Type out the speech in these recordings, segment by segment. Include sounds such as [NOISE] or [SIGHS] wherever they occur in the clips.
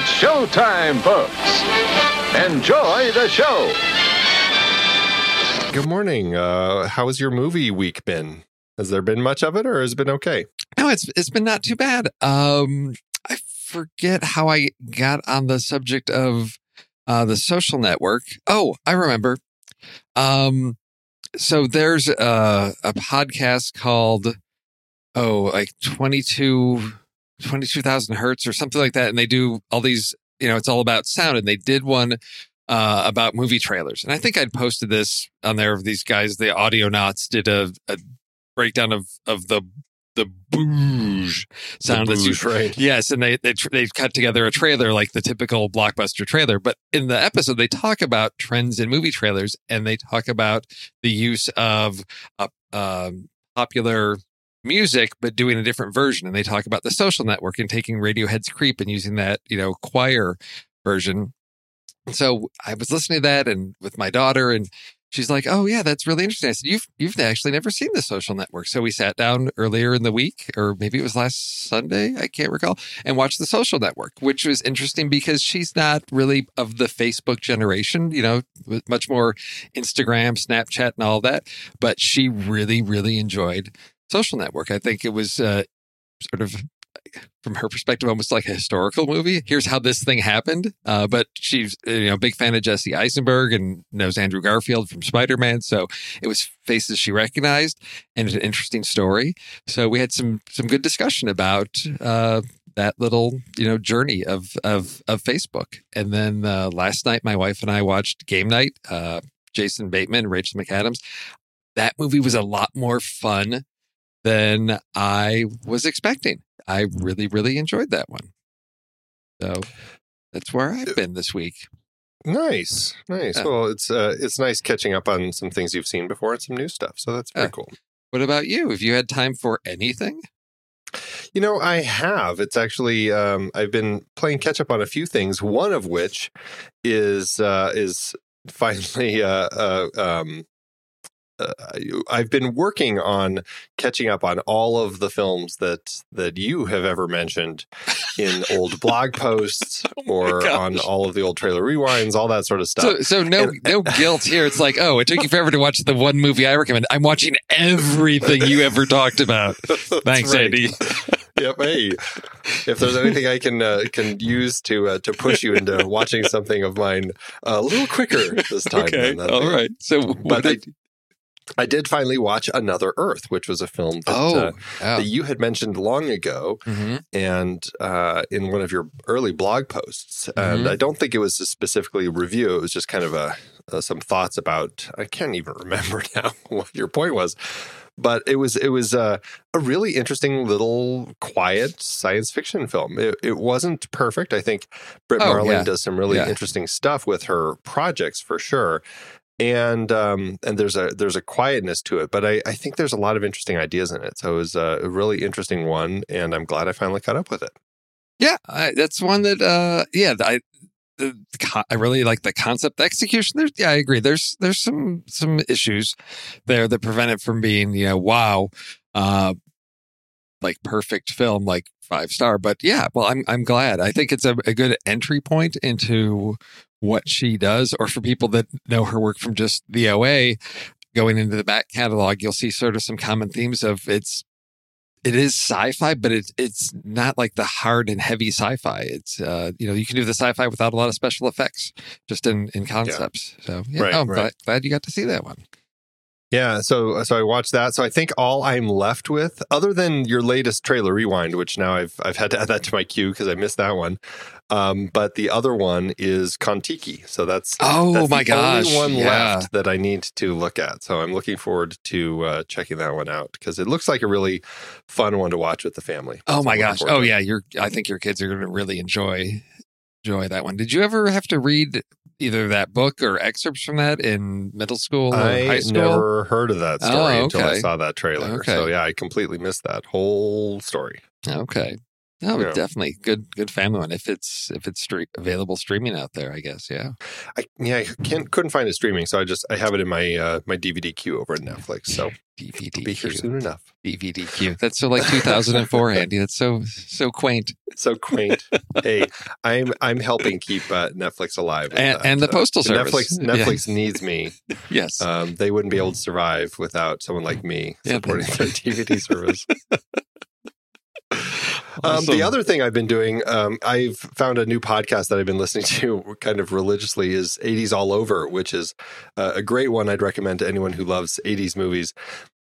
It's showtime, folks. Enjoy the show. Good morning. Uh, how has your movie week been? Has there been much of it or has it been okay? No, it's it's been not too bad. Um, I forget how I got on the subject of uh, the social network. Oh, I remember. Um, so there's a, a podcast called oh, like 22 22,000 hertz or something like that, and they do all these. You know, it's all about sound, and they did one uh, about movie trailers. And I think I'd posted this on there of these guys, the Audionauts, did a, a breakdown of of the the boosh sound The that's boosh, right. Yes, and they they tr- they cut together a trailer like the typical blockbuster trailer. But in the episode, they talk about trends in movie trailers, and they talk about the use of a um, popular music, but doing a different version. And they talk about the social network and taking Radiohead's "Creep" and using that you know choir version. So I was listening to that and with my daughter and she's like, "Oh yeah, that's really interesting." I said, "You've you've actually never seen the Social Network." So we sat down earlier in the week, or maybe it was last Sunday, I can't recall, and watched the Social Network, which was interesting because she's not really of the Facebook generation, you know, with much more Instagram, Snapchat, and all that. But she really, really enjoyed Social Network. I think it was uh, sort of from her perspective, almost like a historical movie. Here's how this thing happened. Uh, but she's you know big fan of Jesse Eisenberg and knows Andrew Garfield from Spider Man, so it was faces she recognized and an interesting story. So we had some some good discussion about uh, that little you know journey of of of Facebook. And then uh, last night, my wife and I watched Game Night. Uh, Jason Bateman, Rachel McAdams. That movie was a lot more fun than I was expecting. I really, really enjoyed that one. So that's where I've been this week. Nice, nice. Yeah. Well, it's uh, it's nice catching up on some things you've seen before and some new stuff. So that's very Yeah. cool. What about you? Have you had time for anything? You know, I have. It's actually um, I've been playing catch up on a few things. One of which is uh, is finally [LAUGHS] uh, uh, um, uh, I've been working on catching up on all of the films that that you have ever mentioned in old blog posts [LAUGHS] Oh or gosh. on all of the old trailer rewinds, all that sort of stuff. So, so no, And- no guilt here. It's like, oh, it took you forever to watch the one movie I recommend. I'm watching everything you ever talked about. [LAUGHS] Thanks, right. Andy. [LAUGHS] yep. Hey, if there's anything I can uh, can use to uh, to push you into watching something of mine a little quicker this time, Okay, all be- So, what But did, I did finally watch Another Earth, which was a film that, oh, uh, yeah. that you had mentioned long ago, Mhm. and uh, in one of your early blog posts. And Mhm. I don't think it was a specifically a review; it was just kind of a uh, some thoughts about. I can't even remember [LAUGHS] now what your point was, but it was it was uh, a really interesting little quiet science fiction film. It, it wasn't perfect. I think Britt Oh, Marling yeah. does some really Yeah. interesting stuff with her projects for sure. And um, and there's a there's a quietness to it, but I, I think there's a lot of interesting ideas in it. So it was a, really interesting one, and I'm glad I finally caught up with it. Yeah, I, that's one that. uh Yeah, I. The, I really like the concept The execution. There's, yeah, I agree. There's there's some some issues there that prevent it from being know wow, uh, like perfect film, like five star. But yeah, well, I'm I'm glad. I think it's a, a good entry point into what she does, or for people that know her work from just the OA, going into the back catalog, you'll see sort of some common themes of it's it is sci-fi, but it's it's not like the hard and heavy sci-fi. It's uh, you know you can do the sci-fi without a lot of special effects, just in in concepts. So yeah, Right, oh, I'm right. glad, glad you got to see that one. Yeah, so so I watched that. So I think all I'm left with, other than your latest trailer rewind, which now I've I've had to add that to my queue because I missed that one. Um, but the other one is Kon-Tiki. So that's Oh that's my the only gosh, one yeah. left that I need to look at. So I'm looking forward to uh, checking that one out because it looks like a really fun one to watch with the family. Oh my gosh! Oh yeah, you're. I think your kids are going to really enjoy enjoy that one. Did you ever have to read either that book or excerpts from that in middle school or high school? I never heard of that story Oh, until I saw that trailer. Okay. So yeah, I completely missed that whole story. Okay. No, Yeah. definitely good. Good family one. If it's if it's stre- available streaming out there, I guess. Yeah. I yeah, I can't couldn't find it streaming, so I just I have it in my uh, my DVD queue over at Netflix. So DVD be here soon enough. DVD queue. That's so like 2004, Andy. That's so so quaint. [LAUGHS] So quaint. hey, I'm I'm helping keep uh, Netflix alive, And, that. and the Uh, postal service. [LAUGHS] Netflix Yeah. Needs me. [LAUGHS] Yes. Um, they wouldn't be able to survive without someone like me Yeah, supporting their DVD service. Um, Awesome. the other thing I've been doing, um, I've found a new podcast that I've been listening [LAUGHS] to kind of religiously is 80s All Over, which is uh, a great one I'd recommend to anyone who loves 80s movies.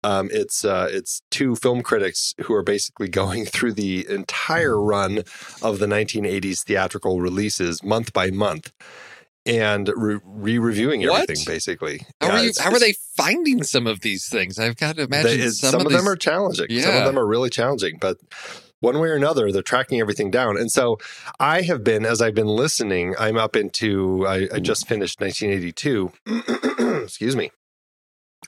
Um, it's uh, it's two film critics who are basically [LAUGHS] going through the entire run of the 1980s theatrical releases month by month and re reviewing What? everything basically. how Yeah, are you? How are they finding some of these things? I've got to imagine some, some, of, of them are challenging. Some of them are really challenging, but one way or another, they're tracking everything down. And so I have been, as I've been listening, I'm up into, I, I just finished 1982. [CLEARS THROAT] Excuse me.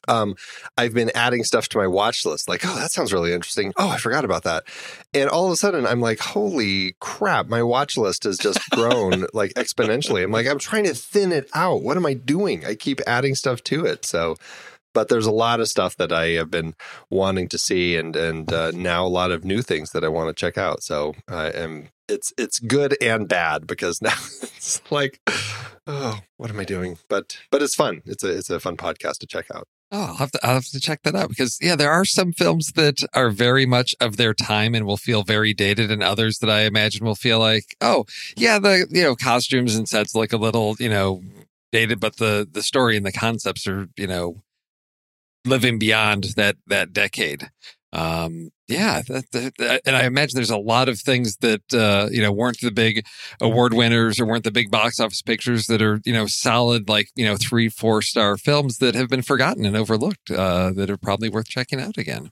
Um, I've been adding stuff to my watch list, like, oh, that sounds really interesting. Oh, I forgot about that. And all of a sudden, I'm like, holy crap, my watch list has just grown [LAUGHS] like exponentially. I'm like, I'm trying to thin it out. What am I doing? I keep adding stuff to it. So, but there's a lot of stuff that I have been wanting to see, and and uh, now a lot of new things that I want to check out. So I am. It's it's good and bad because [LAUGHS] now it's like, oh, what am I doing? But but it's fun. It's a it's a fun podcast to check out. Oh, I'll have to I'll have to check that out because yeah, there are some films that are very much of their time and will feel very dated, and others that I imagine will feel like, oh yeah, the you know costumes and sets look a little you know dated, but the the story and the concepts are you know living beyond that that decade. Um, yeah, that, that, and I imagine there's a lot of things that uh, you know weren't the big award winners or weren't the big box office pictures that are you know solid like you know three four star films that have been forgotten and overlooked uh, that are probably worth checking out again.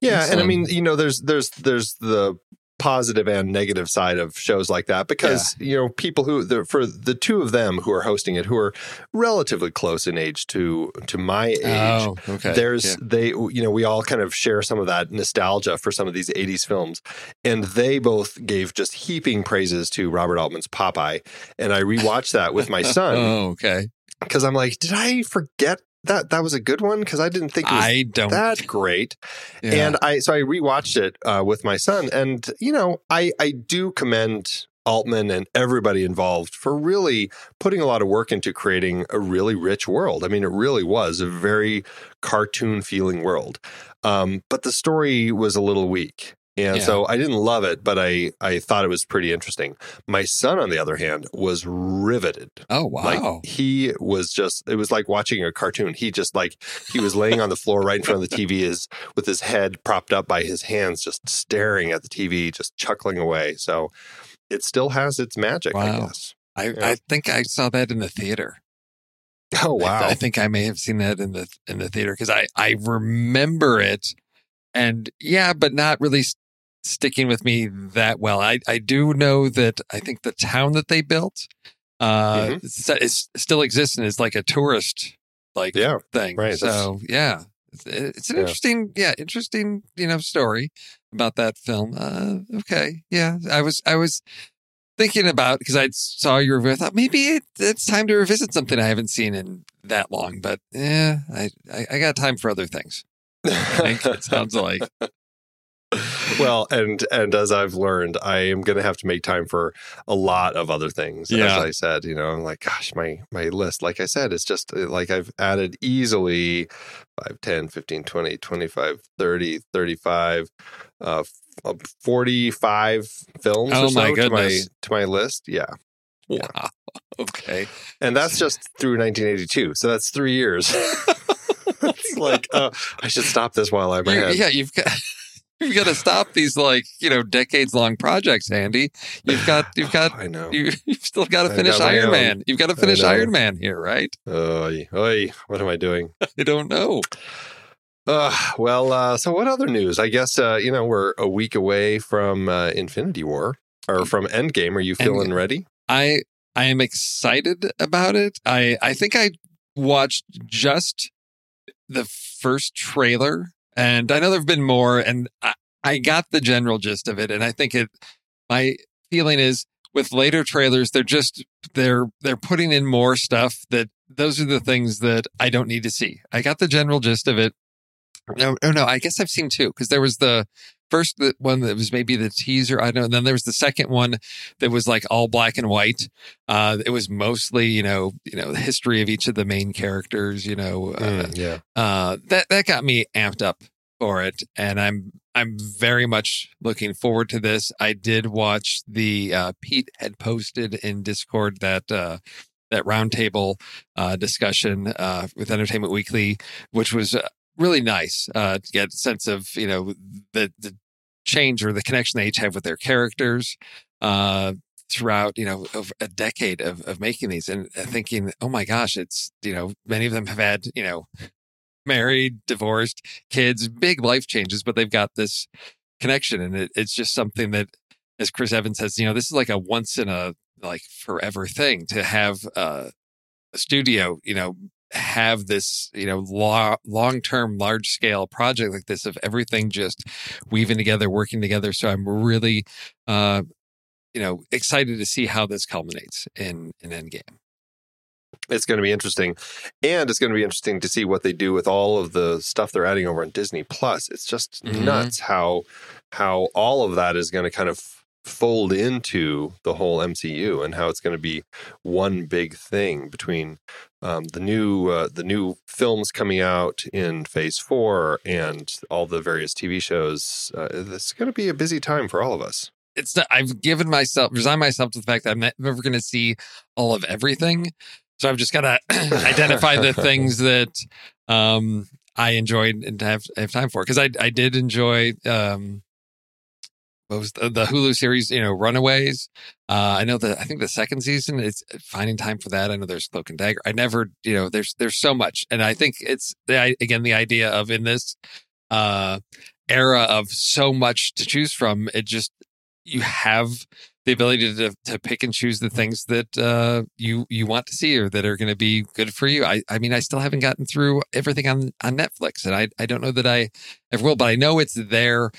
Yeah, and I mean, you know, there's there's there's the positive and negative side of shows like that because you know people who the, for the two of them who are hosting it who are relatively close in age to to my age Oh, okay. there's Yeah. they you know we all kind of share some of that nostalgia for some of these 80s films and they both gave just heaping praises to Robert Altman's Popeye and I rewatched that with my son [LAUGHS] oh, okay. because I'm like did I forget that that was a good one because I didn't think it was I don't. that [LAUGHS] great yeah. and I so I rewatched it uh, with my son, and you know, I I do commend Altman and everybody involved for really putting a lot of work into creating a really rich world. I mean, it really was a very cartoon feeling world, um, but the story was a little weak. And Yeah. so I didn't love it, but I, I thought it was pretty interesting. My son, on the other hand, was riveted. oh wow. Like he was just it was like watching a cartoon. He just like he was laying on the floor right in front of the TV is with his head propped up by his hands, just staring at the TV, just chuckling away. So it still has its magic, I Wow. guess. I, yeah. I think I saw that in the theater. [LAUGHS] Oh I- wow. I, think I may have seen that in the in the theater because I I remember it, and yeah, but not really sticking with me that well. I I do know that I think the town that they built uh Mhm. is, still exists and is like a tourist like yeah. thing. right, that's- So yeah. It's, it's an Yeah. interesting, yeah, interesting, you know, story about that film. Uh, okay, yeah, I was, I was thinking about because I saw your review. I thought maybe it, it's time to revisit something I haven't seen in that long. But yeah, I, I, I got time for other things. I think it sounds like. [LAUGHS] well, and and as I've learned, I am going to have to make time for a lot of other things. As Yeah. I said, you know, I'm like, gosh, my my list, like I said, it's just uh, like I've added easily 5, 10, 15, 20, 25, 30, 35, uh, uh, 45 films Oh or so my to my to my list. Yeah. Yeah. Wow. [LAUGHS] Okay. And that's just through 1982. So that's 3 years. [LAUGHS] [LAUGHS] it's like, uh, I should stop this while I'm ahead. yeah, you've got. You've got to stop these like you know decades long projects, Andy. You've got [SIGHS] you've got I know. you, [LAUGHS] you've still got to finish got Iron. Man. You've got to finish. Iron Man here, right? Oy, oy, what am I doing? [LAUGHS] I don't know. Uh, well, uh, so what other news? I guess uh, you know we're a week away from uh, Infinity War or from Endgame. Are you feeling Endgame. ready? I I am excited about it. I I think I watched just the first trailer, and I know there've been more, and I, I got the general gist of it, and I think it. My feeling is with later trailers, they're just they're they're putting in more stuff that those are the things that I don't need to see. I got the general gist of it. No, oh no, I guess I've seen two because there was the first the one that was maybe the teaser. I don't know. And then there was the second one that was like all black and white. Uh, it was mostly, you know, you know, the history of each of the main characters. You know, uh, Mm, yeah. uh, that that got me amped up for it, and I'm I'm very much looking forward to this. I did watch the uh, Pete had posted in Discord that. Uh, that roundtable uh, discussion uh, with Entertainment Weekly, which was uh, really nice uh, to get a sense of you know the the change or the connection they each have with their characters uh, throughout you know a decade of of making these and uh, thinking, oh my gosh, it's you know many of them have had you know married, divorced, kids, big life changes, but they've got this connection, and it, it's just something that, as Chris Evans says, you know, this is like a once in a like forever thing to have uh, a studio, you know, have this, you know, lo- long term, large scale project like this of everything just weaving together, working together. So I'm really, uh, you know, excited to see how this culminates in in Endgame. It's going to be interesting, and it's going to be interesting to see what they do with all of the stuff they're adding over on Disney Plus. It's just Mhm. nuts how how all of that is going to kind of fold into the whole MCU and how it's going to be one big thing between um, the new uh, the new films coming out in Phase Four and all the various TV shows. Uh, it's going to be a busy time for all of us. It's not, I've given myself resigned myself to the fact that I'm never going to see all of everything. So I've just got to [CLEARS THROAT] identify the things [LAUGHS] that um, I enjoyed and have have time for because I I did enjoy um, what was the, the Hulu series, you know, Runaways. Uh, I know that I think the second season is finding time for that. I know there's Cloak and Dagger. I never, you know, there's there's so much, and I think it's the, again the idea of in this uh, era of so much to choose from. It just you have the ability to to pick and choose the things that uh, you you want to see or that are going to be good for you. I I mean, I still haven't gotten through everything on on Netflix, and I I don't know that I ever will, but I know it's there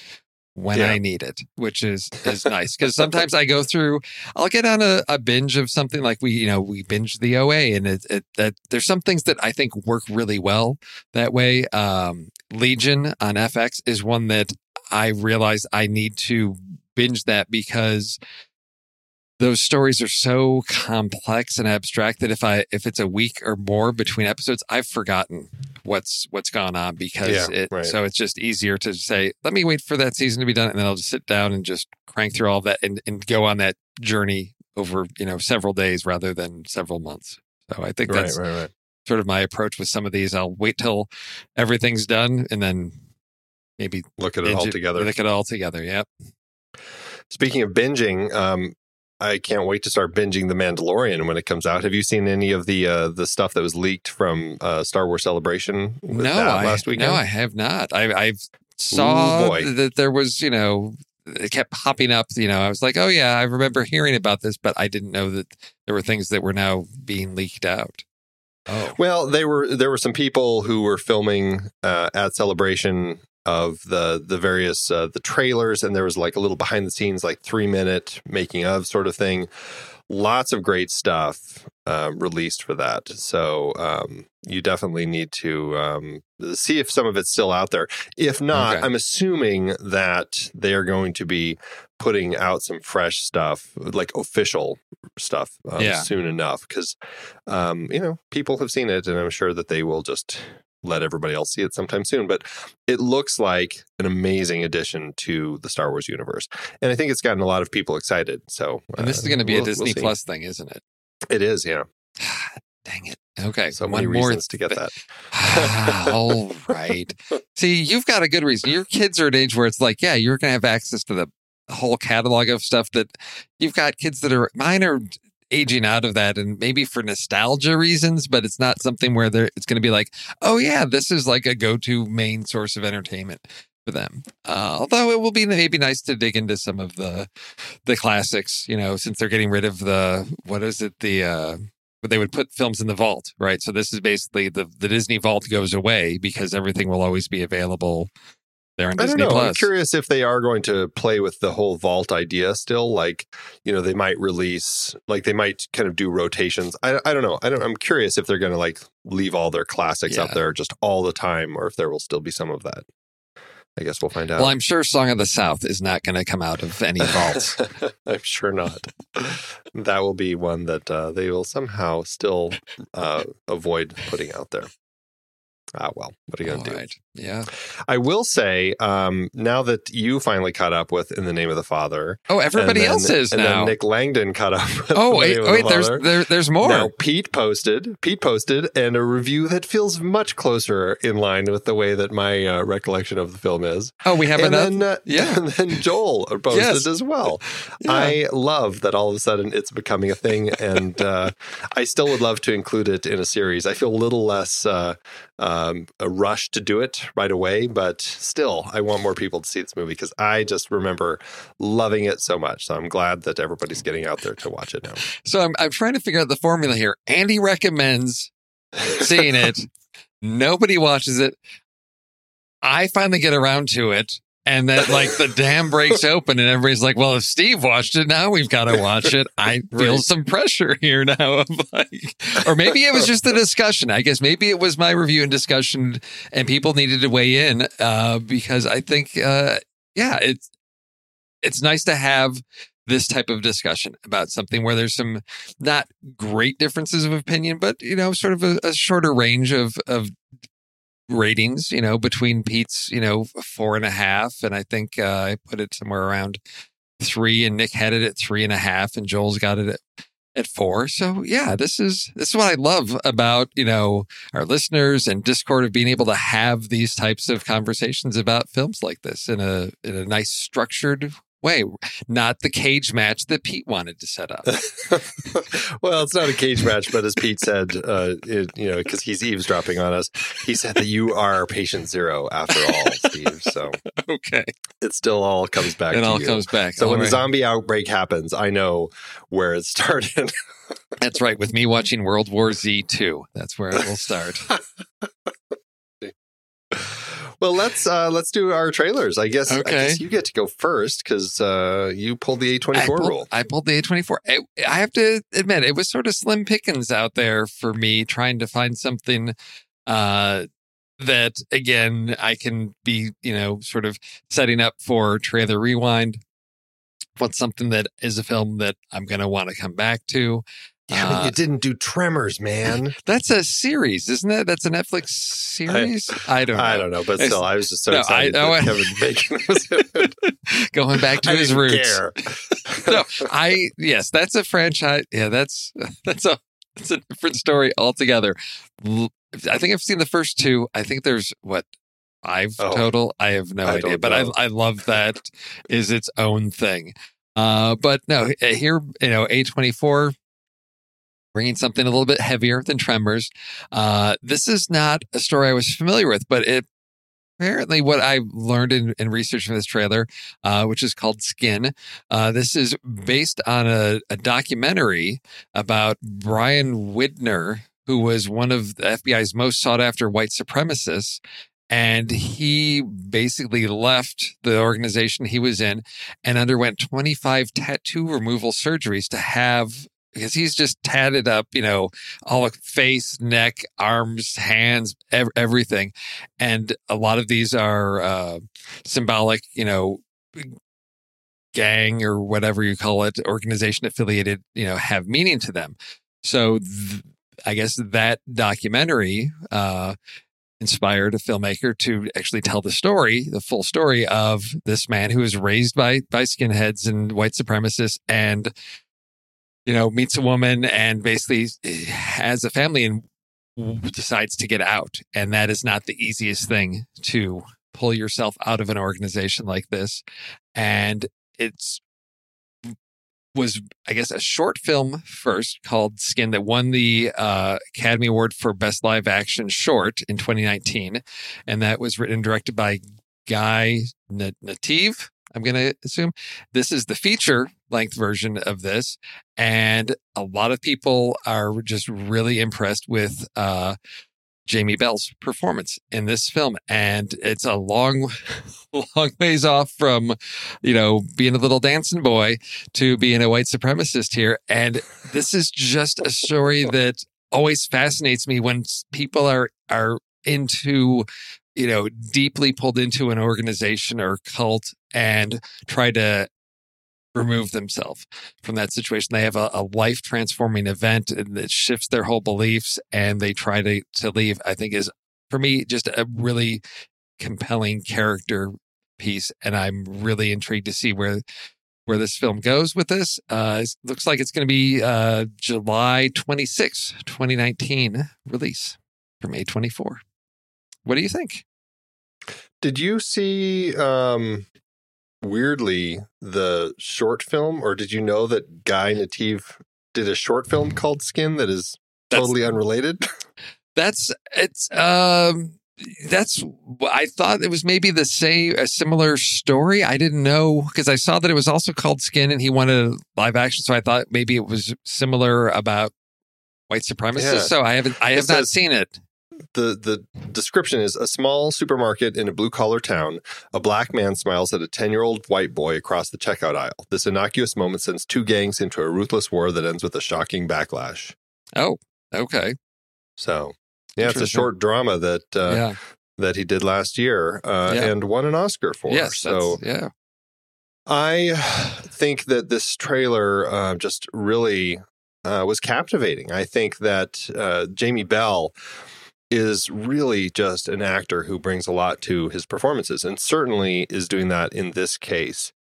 when Yeah. I need it, which is is [LAUGHS] nice because sometimes I go through, I'll get on a, a binge of something like we, you know, we binge the OA, and it, it that there's some things that I think work really well that way. Um, Legion on FX is one that I realize I need to binge that because those stories are so complex and abstract that if I if it's a week or more between episodes, I've forgotten what's what's gone on because Yeah, it right. so it's just easier to say, let me wait for that season to be done and then I'll just sit down and just crank through all of that and, and go on that journey over, you know, several days rather than several months. So I think that's right, right. sort of my approach with some of these. I'll wait till everything's done and then maybe Look at it all together. Look at it all together. Yep. Speaking of binging, um, I can't wait to start binging The Mandalorian when it comes out. Have you seen any of the uh, the stuff that was leaked from uh, Star Wars Celebration no, I, last weekend? no, I have not. I, I've saw boy. that there was, you know, it kept popping up. You know, I was like, oh yeah, I remember hearing about this, but I didn't know that there were things that were now being leaked out. Oh, Well, they were there were some people who were filming uh, at Celebration of the the various uh, the trailers, and there was like a little behind the scenes, like three minute making of sort of thing. Lots of great stuff uh, released for that. So um, you definitely need to um, see if some of it's still out there. If not, Okay. I'm assuming that they are going to be putting out some fresh stuff, like official stuff, um, Yeah. soon enough. Because um, you know, people have seen it, and I'm sure that they will just let everybody else see it sometime soon. But it looks like an amazing addition to the Star Wars universe, and I think it's gotten a lot of people excited. So, and this uh, is going to be we'll- a we'll Disney. Plus thing, isn't it? It is, yeah. [SIGHS] Dang it. Okay, So one more reasons to get that. [SIGHS] all right. See, you've got a good reason. Your kids are at an age where it's like, yeah, you're going to have access to the whole catalog of stuff that you've got kids that are mine are aging out of that and maybe for nostalgia reasons, but it's not something where they're it's going to be like, oh yeah, this is like a go-to main source of entertainment for them. Uh, although it will be maybe nice to dig into some of the the classics, you know, since they're getting rid of the what is it the uh but they would put films in the vault, right? So this is basically the the Disney vault goes away because everything will always be available there on I don't Disney know. I'm curious if they are going to play with the whole vault idea still. Like, you know, they might release, like, they might kind of do rotations. I, I don't know. I don't. I'm curious if they're going to like leave all their classics Yeah. up there just all the time, or if there will still be some of that. I guess we'll find out. Well, I'm sure Song of the South is not going to come out of any vaults. [LAUGHS] I'm sure not. [LAUGHS] that will be one that uh, they will somehow still uh, avoid putting out there. Ah, well, what are you going to do? right. Yeah. I will say, um, now that you finally caught up with In the Name of the Father, Oh, everybody then- else is and now. Then Nick Langdon caught up. With oh, the wait, of the wait. There's there, there's more. Now Pete posted, Pete posted, and a review that feels much closer in line with the way that my uh, recollection of the film is. oh, we have and another. then, uh, [LAUGHS] yeah. and [LAUGHS] then Joel posted Yes. as well. [LAUGHS] Yeah. I love that all of a sudden it's becoming a thing, and uh, I still would love to include it in a series. I feel a little less uh, um, a rush to do it right away, but still, I want more people to see this movie because I just remember loving it so much. So I'm glad that everybody's getting out there to watch it now. So I'm I'm trying to figure out the formula here. Andy recommends seeing it. [LAUGHS] Nobody watches it. I finally get around to it. And then, like, the dam breaks open, and everybody's like, "Well, if Steve watched it, now we've got to watch it." I feel Right. some pressure here now, of [LAUGHS] like, or maybe it was just a discussion. I guess maybe it was my review and discussion, and people needed to weigh in uh, because I think, uh, yeah, it's it's nice to have this type of discussion about something where there's some not great differences of opinion, but you know, sort of a, a shorter range of of ratings. You know, between Pete's you know four and a half, and I think uh, I put it somewhere around three, and Nick had it at three and a half, and Joel's got it at at four. So yeah, this is this is what I love about you know our listeners and Discord of being able to have these types of conversations about films like this in a in a nice structured way, not the cage match that Pete wanted to set up. [LAUGHS] well, it's not a cage match, but as Pete said, uh, it, you know, because he's eavesdropping on us, he said that you are patient zero after all, Steve. So [LAUGHS] okay, it still all comes back. It all you. comes back. So all when right. the zombie outbreak happens, I know where it started. That's right. With me watching World War Z two, that's where it will start. [LAUGHS] well, let's uh, let's do our trailers. I guess, I guess you get to go first because uh, you pulled the A24 I pulled, rule. I pulled the A24. I, I have to admit, it was sort of slim pickings out there for me trying to find something uh, that, again, I can be, you know, sort of setting up for trailer rewind. What's something that is a film that I'm going to want to come back to? Yeah, but Uh, you didn't do Tremors, man. [LAUGHS] That's a series, isn't it? That's a Netflix series. I, don't know. I don't know, but still, I was just so No, excited I- that I- Kevin [LAUGHS] Bacon was. [LAUGHS] Going back to I his roots. care. no, I yes, that's a franchise. Yeah, that's that's a that's a different story altogether. I think I've seen the first two. I think there's what five Oh. total. I have no I idea, but I. I love that is its own thing. Uh, but no, here you know A twenty four. Bringing something a little bit heavier than Tremors. Uh, this is not a story I was familiar with, but it apparently what I learned in, in research for this trailer, uh, which is called Skin. Uh, this is based on a, a documentary about Bryon Widner, who was one of the FBI's most sought after white supremacists. And he basically left the organization he was in and underwent 25 tattoo removal surgeries to have because he's just tatted up, you know, all the face, neck, arms, hands, ev- everything. And a lot of these are uh, symbolic, you know, gang or whatever you call it, organization affiliated, you know, have meaning to them. So th- I guess that documentary uh, inspired a filmmaker to actually tell the story, the full story of this man who was raised by by skinheads and white supremacists and you know meets a woman and basically has a family and decides to get out. And that is not the easiest thing to pull yourself out of an organization like this. And it's was I guess a short film first called Skin that won the uh, Academy Award for Best Live Action Short in 2019, and that was written and directed by Guy Nativ. I'm going to assume. This is the feature length version of this, and a lot of people are just really impressed with uh, Jamie Bell's performance in this film, and it's a long, [LAUGHS] long ways off from, you know, being a little dancing boy to being a white supremacist here. And this is just a story that always fascinates me when people are are into, you know, deeply pulled into an organization or cult and try to remove themselves from that situation. They have a, a life transforming event that shifts their whole beliefs and they try to, to leave, I think is for me just a really compelling character piece. And I'm really intrigued to see where where this film goes with this. Uh, looks like it's going to be uh, July 26, 2019 release from A24. What do you think? Did you see um weirdly the short film or did you know that Guy Nativ did a short film called Skin that is That's- totally unrelated? [LAUGHS] That's it's um that's I thought it was maybe the same a similar story. I didn't know because I saw that it was also called Skin and he wanted a live action, so I thought maybe it was similar about white supremacists. Yeah. So I haven't I It have not says- seen it. The the description is a small supermarket in a blue collar town. A black man smiles at a 10 year old white boy across the checkout aisle. This innocuous moment sends two gangs into a ruthless war that ends with a shocking backlash. Oh, okay. So, yeah, it's a short drama that uh, yeah. that he did last year uh, Yeah. and won an Oscar for. Yes. so, yeah. I think that this trailer uh, just really uh, was captivating. I think that uh, Jamie Bell is really just an actor who brings a lot to his performances, and certainly is doing that in this case.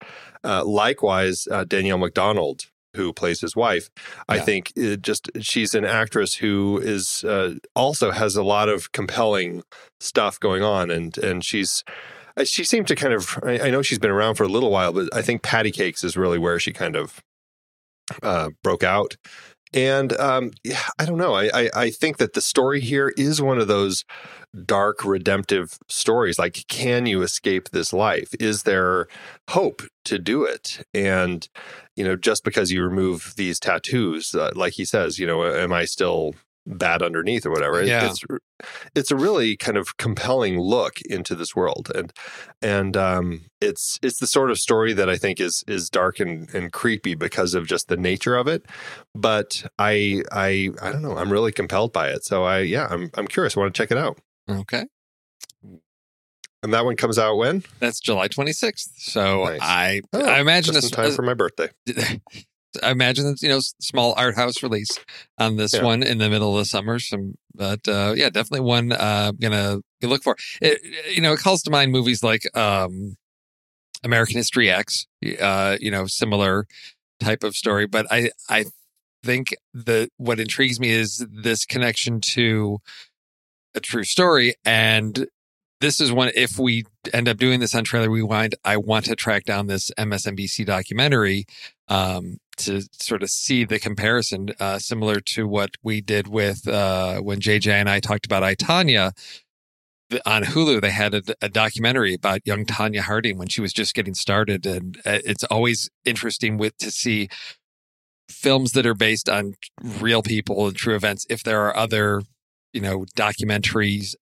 Uh, likewise, uh, Danielle Macdonald, who plays his wife, I Yeah. think it just she's an actress who is uh, also has a lot of compelling stuff going on, and and she's. uh, She seemed to kind of. I I know she's been around for a little while, but I think Patti Cake$ is really where she kind of uh, broke out. And um, I don't know. I, I I think that the story here is one of those dark redemptive stories. Like, can you escape this life? Is there hope to do it? And you know, just because you remove these tattoos, uh, like he says, you know, am I still bad underneath or whatever? Yeah. It's it's a really kind of compelling look into this world, and and um, it's it's the sort of story that I think is is dark and, and creepy because of just the nature of it. But I I I don't know. I'm really compelled by it. So I yeah, I'm I'm curious. I want to check it out. Okay. And that one comes out when? That's July 26th. So Nice. I Oh, I imagine this in time for my birthday. [LAUGHS] I imagine it's you know small art house release on this Yeah. one in the middle of the summer. Some, but uh, yeah, definitely one uh, gonna look for. It, you know, it calls to mind movies like um, American History X. Uh, you know, similar type of story. But I I think the what intrigues me is this connection to a true story and. This is one. If we end up doing this on Trailer Rewind, I want to track down this MSNBC documentary um, to sort of see the comparison, uh, similar to what we did with uh, when JJ and I talked about I Tonya on Hulu. They had a, a documentary about young Tonya Harding when she was just getting started, and uh, it's always interesting with to see films that are based on real people and true events. If there are other, you know, documentaries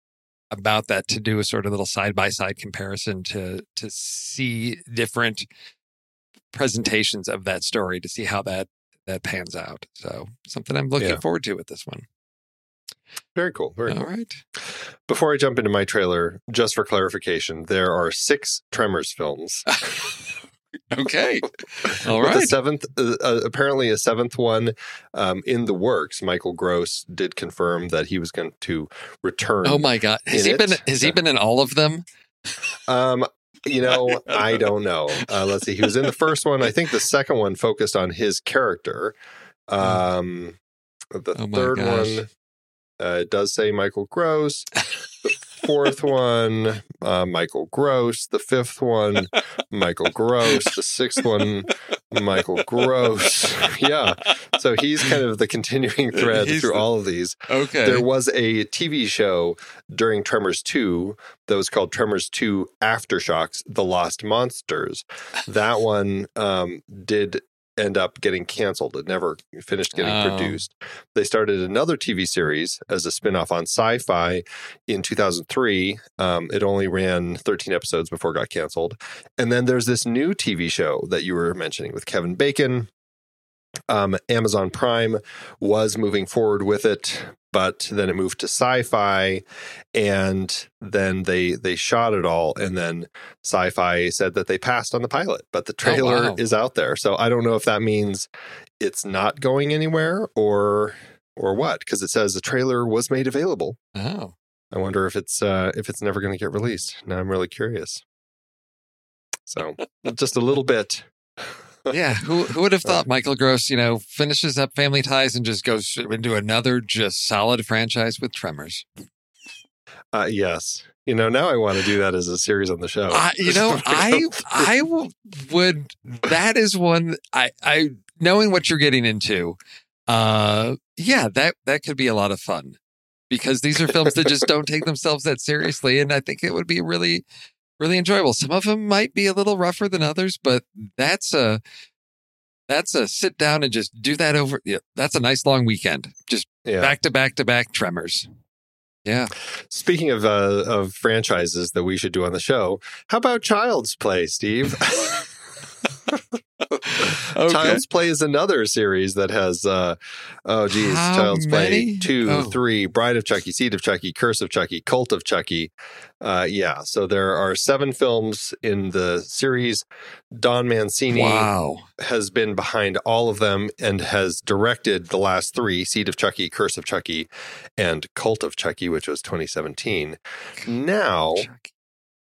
about that to do a sort of little side by side comparison to to see different presentations of that story to see how that that pans out. So something I'm looking Yeah. forward to with this one. Very cool. Very All cool. right. Before I jump into my trailer, just for clarification, there are six Tremors films. [LAUGHS] Okay. [LAUGHS] All right. Right. seventh, uh, uh, apparently a seventh one um, in the works. Michael Gross did confirm that he was going to return. Oh my God. Has he been has he been in all of them? Um, you know, I don't know. Uh, let's see. He was in the first one. I think the second one focused on his character. Um, the Oh third gosh. one, uh, it does say Michael Gross. The [LAUGHS] fourth one, uh, Michael Gross. The fifth one, Michael Gross. The sixth one, Michael Gross. [LAUGHS] Yeah. So he's kind of the continuing thread He's through the- all of these. Okay. There was a TV show during Tremors 2 that was called Tremors 2 Aftershocks The Lost Monsters. That one um, did end up getting canceled. It never finished getting Oh. produced. They started another TV series as a spin-off on sci-fi in 2003. Um, it only ran 13 episodes before it got canceled. And then there's this new TV show that you were mentioning with Kevin Bacon. Um, Amazon Prime was moving forward with it, but then it moved to Syfy, and then they they shot it all, and then Syfy said that they passed on the pilot, but the trailer wow. is out there. So I don't know if that means it's not going anywhere or or what, because it says the trailer was made available. oh. I wonder if it's uh, if it's never going to get released. Now I'm really curious. So [LAUGHS] just a little bit. Yeah, who who would have thought Michael Gross, you know, finishes up Family Ties and just goes into another just solid franchise with Tremors? Uh, yes, you know now I want to do that as a series on the show. I, you know, [LAUGHS] I I w- would. That is one. I I knowing what you're getting into. Uh, yeah, that that could be a lot of fun because these are films that just don't take themselves that seriously, and I think it would be really really enjoyable. Some of them might be a little rougher than others, but that's a that's a sit down and just do that over. Yeah, that's a nice long weekend. Just yeah. back to back to back Tremors. Yeah. Speaking of uh, of franchises that we should do on the show, how about Child's Play, Steve? [LAUGHS] [LAUGHS] [LAUGHS] Okay. Child's Play is another series that has, uh, oh, geez, How Child's Play many? two, Oh. three, Bride of Chucky, Seed of Chucky, Curse of Chucky, Cult of Chucky. Uh, yeah, so there are seven films in the series. Don Mancini Wow. has been behind all of them and has directed the last three Seed of Chucky, Curse of Chucky, and Cult of Chucky, which was 2017. Now,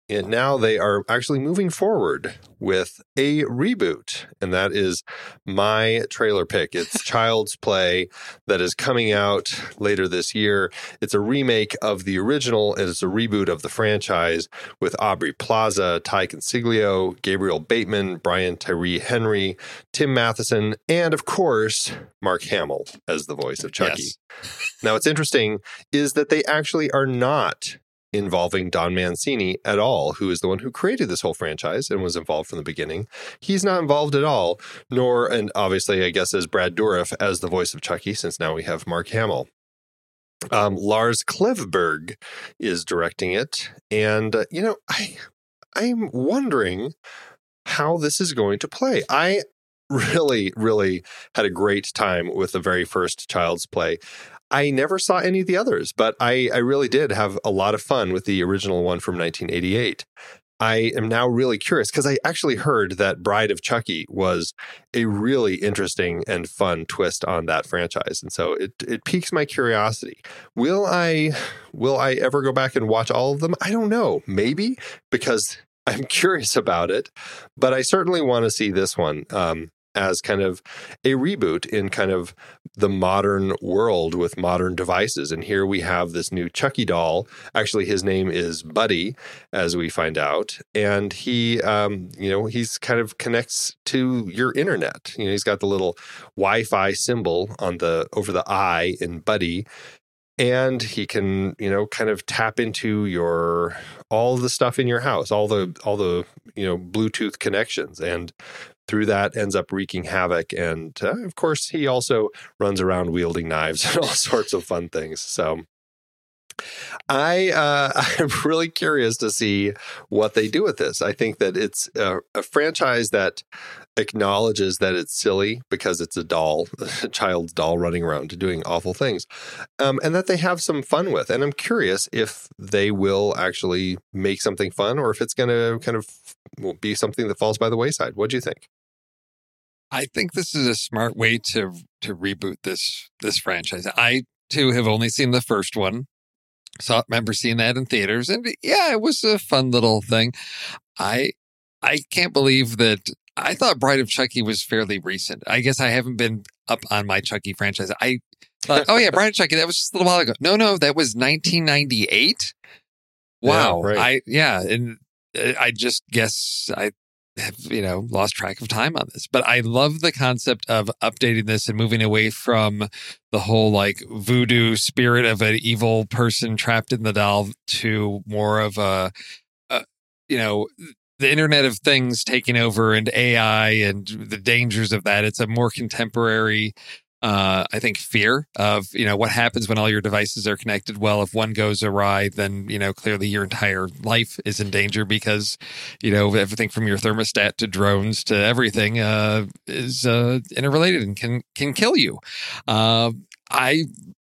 and now they are actually moving forward with a reboot, and that is my trailer pick. It's [LAUGHS] Child's Play that is coming out later this year. It's a remake of the original, and it's a reboot of the franchise with Aubrey Plaza, Ty Consiglio, Gabriel Bateman, Brian Tyree Henry, Tim Matheson, and of course, Mark Hamill as the voice of Chucky. Yes. Now, what's interesting is that they actually are not involving Don Mancini at all, who is the one who created this whole franchise and was involved from the beginning. He's not involved at all, nor, and obviously, I guess, as Brad Dourif as the voice of Chucky, since now we have Mark Hamill. Um, Lars Klevberg is directing it, and uh, you know, I I'm wondering how this is going to play. I really, really had a great time with the very first Child's Play. I never saw any of the others, but I, I really did have a lot of fun with the original one from 1988. I am now really curious because I actually heard that Bride of Chucky was a really interesting and fun twist on that franchise, and so it it piques my curiosity. Will I will I ever go back and watch all of them? I don't know. Maybe because I'm [LAUGHS] curious about it, but I certainly want to see this one um, as kind of a reboot in kind of the modern world with modern devices. And here we have this new Chucky doll. Actually, his name is Buddy, as we find out, and he, um, you know, he's kind of connects to your internet. You know, he's got the little Wi-Fi symbol on the over the eye in Buddy. And he can, you know, kind of tap into your all the stuff in your house, all the all the you know Bluetooth connections, and through that ends up wreaking havoc. And uh, of course, he also runs around wielding knives [LAUGHS] and all sorts of fun things. So I uh, [LAUGHS] I'm really curious to see what they do with this. I think that it's a, a franchise that acknowledges that it's silly because it's a doll, a [LAUGHS] child's doll running around doing awful things, um, and that they have some fun with. And I'm curious if they will actually make something fun or if it's going to kind of be something that falls by the wayside. What do you think? I think this is a smart way to to reboot this this franchise. I too have only seen the first one. So I remember seeing that in theaters and yeah, it was a fun little thing. I I can't believe that I thought Bride of Chucky was fairly recent. I guess I haven't been up on my Chucky franchise. I thought, oh yeah, [LAUGHS] Bride of Chucky, that was just a little while ago. No, no, that was 1998. Wow. Yeah, right. I yeah, and uh, I just guess I have you know lost track of time on this but i love the concept of updating this and moving away from the whole like voodoo spirit of an evil person trapped in the doll to more of a, a you know the internet of things taking over and ai and the dangers of that. It's a more contemporary uh, I think fear of you know what happens when all your devices are connected. Well, if one goes awry, then you know clearly your entire life is in danger because you know everything from your thermostat to drones to everything uh, is uh, interrelated and can can kill you. Uh, I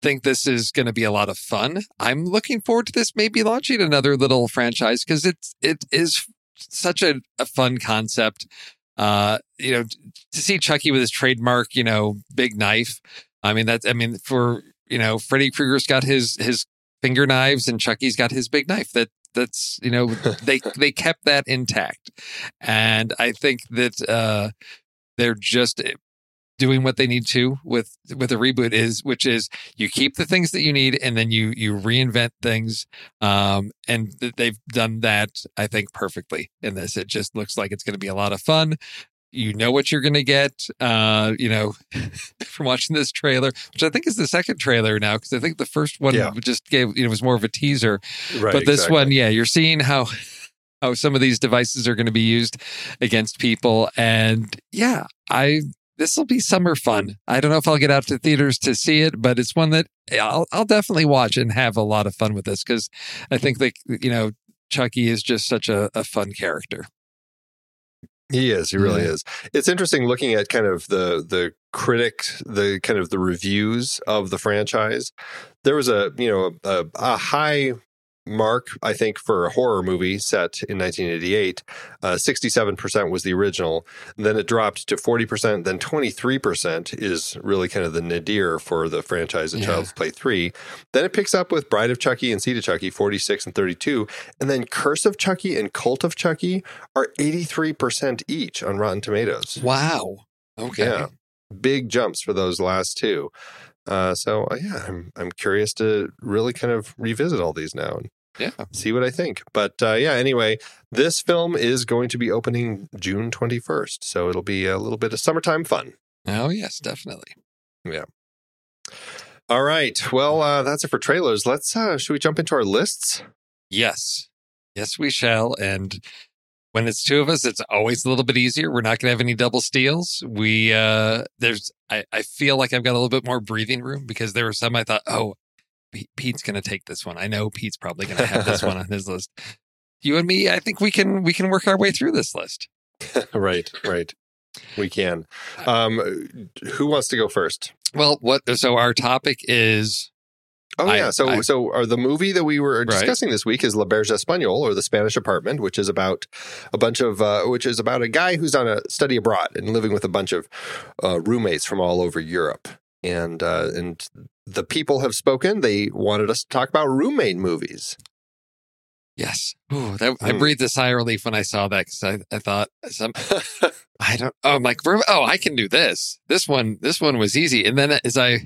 think this is going to be a lot of fun. I'm looking forward to this maybe launching another little franchise because it's it is such a, a fun concept uh you know to see chucky with his trademark you know big knife. I mean that's i mean for you know freddy krueger's got his his finger knives and chucky's got his big knife. That that's you know [LAUGHS] they they kept that intact. And i think that uh they're just doing what they need to with with a reboot is which is you keep the things that you need and then you you reinvent things um and th- they've done that i think perfectly in this it just looks like it's going to be a lot of fun you know what you're going to get uh you know [LAUGHS] from watching this trailer which i think is the second trailer now because i think the first one Yeah. just gave you know was more of a teaser Right. but this exactly. one yeah you're seeing how how some of these devices are going to be used against people and yeah i this will be summer fun i don't know if i'll get out to theaters to see it but it's one that i'll, I'll definitely watch and have a lot of fun with this because i think that you know chucky is just such a, a fun character He is. He really Yeah. is. It's interesting looking at kind of the the critic, the kind of the reviews of the franchise. There was a you know a, a high mark I think for a horror movie set in 1988. Uh, 67% was the original. Then it dropped to 40%. Then 23% is really kind of the nadir for the franchise in Yeah. Child's Play 3. Then it picks up with Bride of Chucky and Seed of Chucky, 46 and 32. And then Curse of Chucky and Cult of Chucky are 83% each on Rotten Tomatoes. Wow. Okay. Yeah. Big jumps for those last two. Uh, so uh, yeah, I'm I'm curious to really kind of revisit all these now and Yeah. see what I think. But uh, yeah, anyway, this film is going to be opening June 21st, so it'll be a little bit of summertime fun. Oh yes, definitely. Yeah. All right, well, uh, that's it for trailers. Let's uh, should we jump into our lists? Yes. Yes, we shall. And when it's two of us, it's always a little bit easier. We're not going to have any double steals. We, uh, there's, I, I feel like I've got a little bit more breathing room because there were some I thought, oh, Pete's going to take this one. I know Pete's probably going to have this one [LAUGHS] on his list. You and me, I think we can, we can work our way through this list. [LAUGHS] right, right. We can. Um, who wants to go first? Well, what, so our topic is, Oh I- yeah, so I- so uh, the movie that we were Right. discussing this week is L'Auberge Espagnole or the Spanish Apartment, which is about a bunch of uh, which is about a guy who's on a study abroad and living with a bunch of uh, roommates from all over Europe. And uh, and the people have spoken. They wanted us to talk about roommate movies. yes. Ooh, that, I Hmm. breathed a sigh of relief when I saw that because I, I thought some, [LAUGHS] I don't. Oh, I'm like, oh, I can do this. This one, this one was easy. And then as I,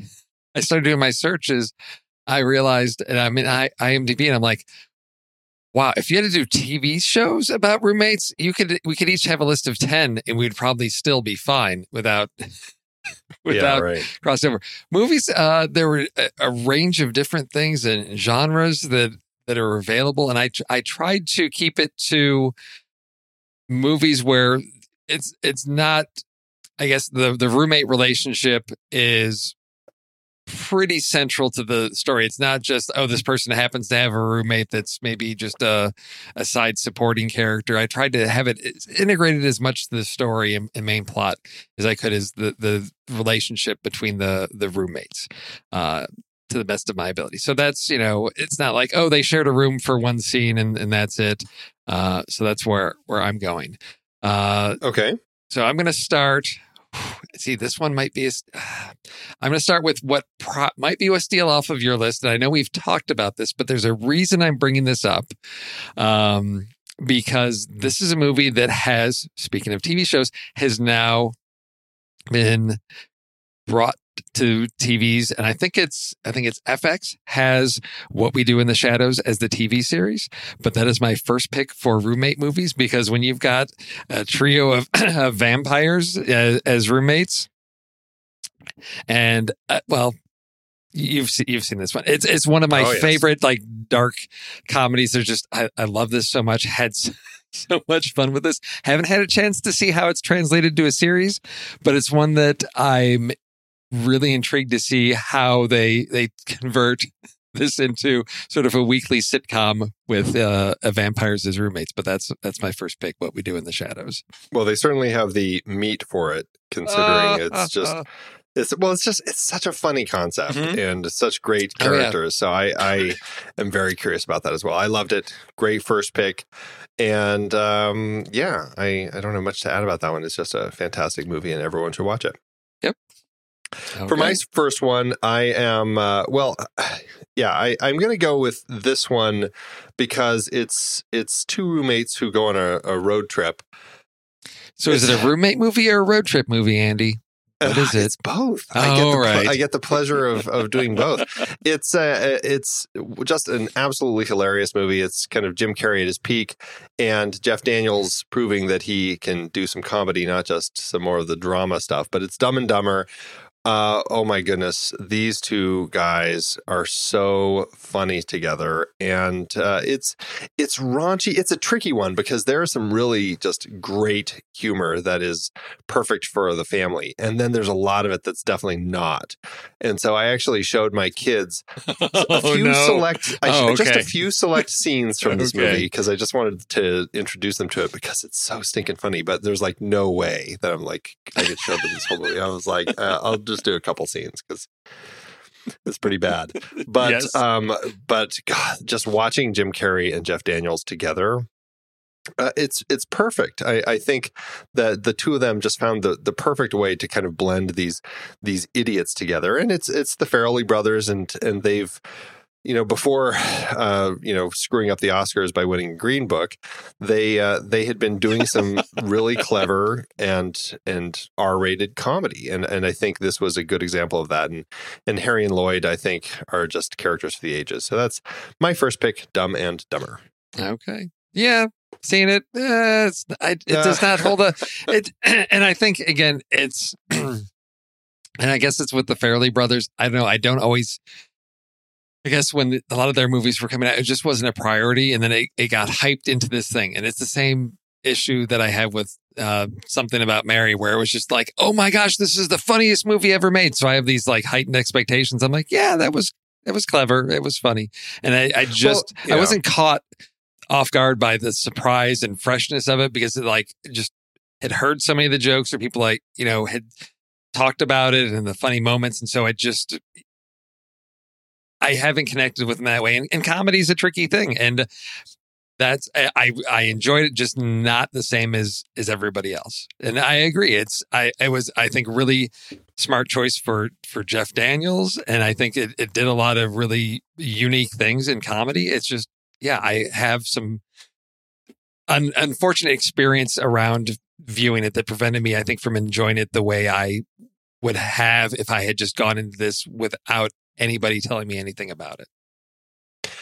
I started doing my searches, I realized, and I'm in I, IMDb, and I'm like, wow, if you had to do TV shows about roommates, you could, we could each have a list of ten, and we'd probably still be fine without, [LAUGHS] yeah, without right. crossover. Movies, uh, there were a, a range of different things and genres that that are available, and I I tried to keep it to movies where it's it's not. I guess the the roommate relationship is pretty central to the story. It's not just oh this person happens to have a roommate that's maybe just a a side supporting character. I tried to have it integrated as much to the story and, and main plot as I could as the the relationship between the the roommates. Uh to the best of my ability. So that's, you know, it's not like, oh, they shared a room for one scene and, and that's it. Uh so that's where where I'm going. Uh Okay. so I'm going to start. See, this one might be. A, [SIGHS] I'm going to start with what pro, might be a steal off of your list. And I know we've talked about this, but there's a reason I'm bringing this up. Um, because this is a movie that has, speaking of TV shows, has now been brought to TVs, and I think it's I think it's FX has What We Do in the Shadows as the TV series, but that is my first pick for roommate movies because when you've got a trio of, [CLEARS THROAT] of vampires as, as roommates, and uh, well, you've se- you've seen this one. It's it's one of my Oh, yes. favorite like dark comedies. They're just I, I love this so much. Had s- [LAUGHS] so much fun with this. Haven't had a chance to see how it's translated to a series, but it's one that I'm really intrigued to see how they they convert [LAUGHS] this into sort of a weekly sitcom with uh, uh, vampires as roommates. But that's that's my first pick. What we do in the shadows. Well, they certainly have the meat for it, considering it's just it's well, it's just it's such a funny concept Mhm. and such great Oh, yeah. characters. So I I [LAUGHS] am very curious about that as well. I loved it. Great first pick. And um, yeah, I, I don't have much to add about that one. It's just a fantastic movie, and everyone should watch it. For my first one, I am uh, well, [SIGHS] yeah, I, I'm going to go with this one because it's it's two roommates who go on a, a road trip. so is it a roommate movie or a road trip movie, Andy? [LAUGHS] What is it? It's both. I Oh, get the right. I get the pleasure of of doing both. It's uh, it's just an absolutely hilarious movie. It's kind of Jim Carrey at his peak, and Jeff Daniels proving that he can do some comedy, not just some more of the drama stuff. But it's Dumb and Dumber. Uh, oh my goodness, these two guys are so funny together, and uh, it's it's raunchy. It's a tricky one because there is some really just great humor that is perfect for the family, and then there's a lot of it that's definitely not. And so I actually showed my kids [LAUGHS] a Oh, few no. select, I Oh, sh- just a few select scenes from this Okay. movie because I just wanted to introduce them to it because it's so stinking funny. But there's like no way that I'm like I could show them this whole movie. I was like, uh, I'll just do a couple scenes because it's pretty bad. [LAUGHS] But Yes. um, but God, just watching Jim Carrey and Jeff Daniels together. Uh, it's it's perfect. I, I think that the two of them just found the, the perfect way to kind of blend these these idiots together, and it's it's the Farrelly brothers, and and they've you know before uh, you know screwing up the Oscars by winning Green Book, they uh, they had been doing some [LAUGHS] really clever and and R rated comedy, and and I think this was a good example of that. And and Harry and Lloyd, I think, are just characters for the ages. So that's my first pick, Dumb and Dumber. Okay. Yeah, seen it. Uh, it's, I, it does Uh. not hold up. [LAUGHS] It, [CLEARS THROAT] and I think again, it's, [CLEARS THROAT] and I guess it's with the Farrelly brothers. I don't know. I don't always. I guess when a lot of their movies were coming out, it just wasn't a priority, and then it, it got hyped into this thing, and it's the same issue that I have with uh, something about Mary, where it was just like, oh my gosh, this is the funniest movie ever made. So I have these like heightened expectations. I'm like, yeah, that was that was clever, it was funny, and I, I just yeah. I wasn't caught off guard by the surprise and freshness of it because it like just had heard so many of the jokes or people like you know had talked about it and the funny moments and so it just I haven't connected with them that way and, and comedy is a tricky thing and that's I, I I enjoyed it just not the same as as everybody else and I agree it's I it was I think really smart choice for for Jeff Daniels and I think it, it did a lot of really unique things in comedy it's just yeah, I have some un- unfortunate experience around viewing it that prevented me, I think, from enjoying it the way I would have if I had just gone into this without anybody telling me anything about it,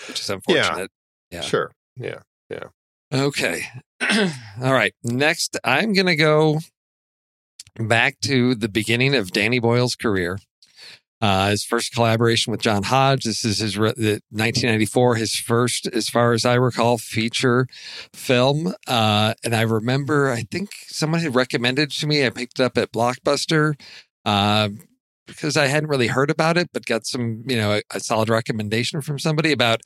which is unfortunate. Yeah. Sure. Yeah. Yeah. Okay. [CLEARS THROAT] All right. Next, I'm going to go back to the beginning of Danny Boyle's career. Uh, his first collaboration with John Hodge. This is his re- the 1994, his first, as far as I recall, feature film. Uh, and I remember, I think someone had recommended to me. I picked it up at Blockbuster uh, because I hadn't really heard about it, but got some, you know, a, a solid recommendation from somebody about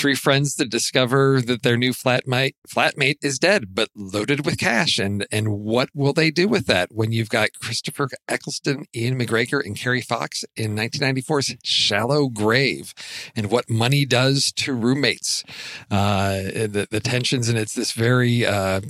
three friends that discover that their new flatmate flatmate is dead but loaded with cash. And and what will they do with that? When you've got Christopher Eccleston, Ewan McGregor and Kerry Fox in 1994's Shallow Grave and what money does to roommates. Uh the, the tensions and it's this very uh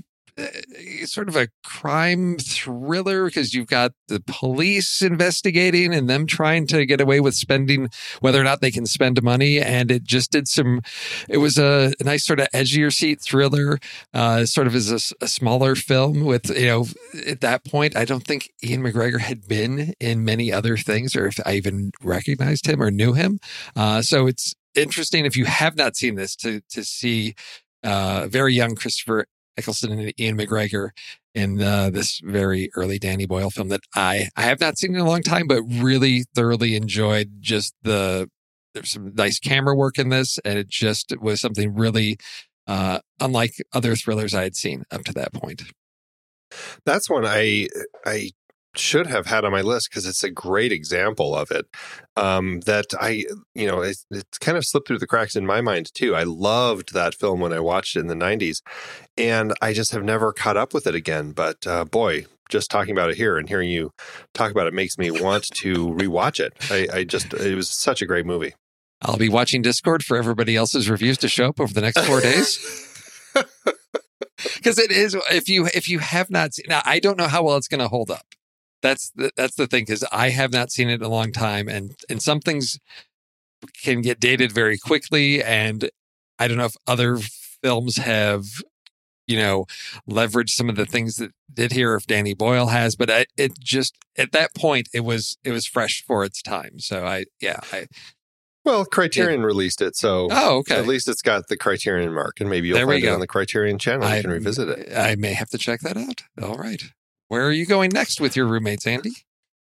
sort of a crime thriller because you've got the police investigating and them trying to get away with spending whether or not they can spend money and it just did some it was a, a nice sort of edgier seat thriller uh sort of as a smaller film with you know at that point i don't think ewan mcgregor had been in many other things or if i even recognized him or knew him. Uh so it's interesting if you have not seen this to to see uh very young christopher eccleston and ewan mcgregor in uh, this very early Danny Boyle film that I I have not seen in a long time, but really thoroughly enjoyed. Just the there's some nice camera work in this, and it just was something really uh, unlike other thrillers I had seen up to that point. That's one I I should have had on my list because it's a great example of it. Um, that I you know it's, it's kind of slipped through the cracks in my mind too. I loved that film when I watched it in the '90s, and I just have never caught up with it again. But uh, boy. Just talking about it here and hearing you talk about it makes me want to rewatch it. I, I just, it was such a great movie. I'll be watching Discord for everybody else's reviews to show up over the next four days. [LAUGHS] because it is if you if you have not seen now i don't know how well it's going to hold up that's the, that's the thing because i have not seen it in a long time and and some things can get dated very quickly and i don't know if other films have you know leveraged some of the things that did here if danny boyle has but I, it just at that point it was it was fresh for its time so i yeah i Well, Criterion released it, so oh okay at least it's got the Criterion mark, and maybe you'll There find it on the Criterion channel. I you can revisit it. I may have to check that out. All right. Where are you going next with your roommates, Andy?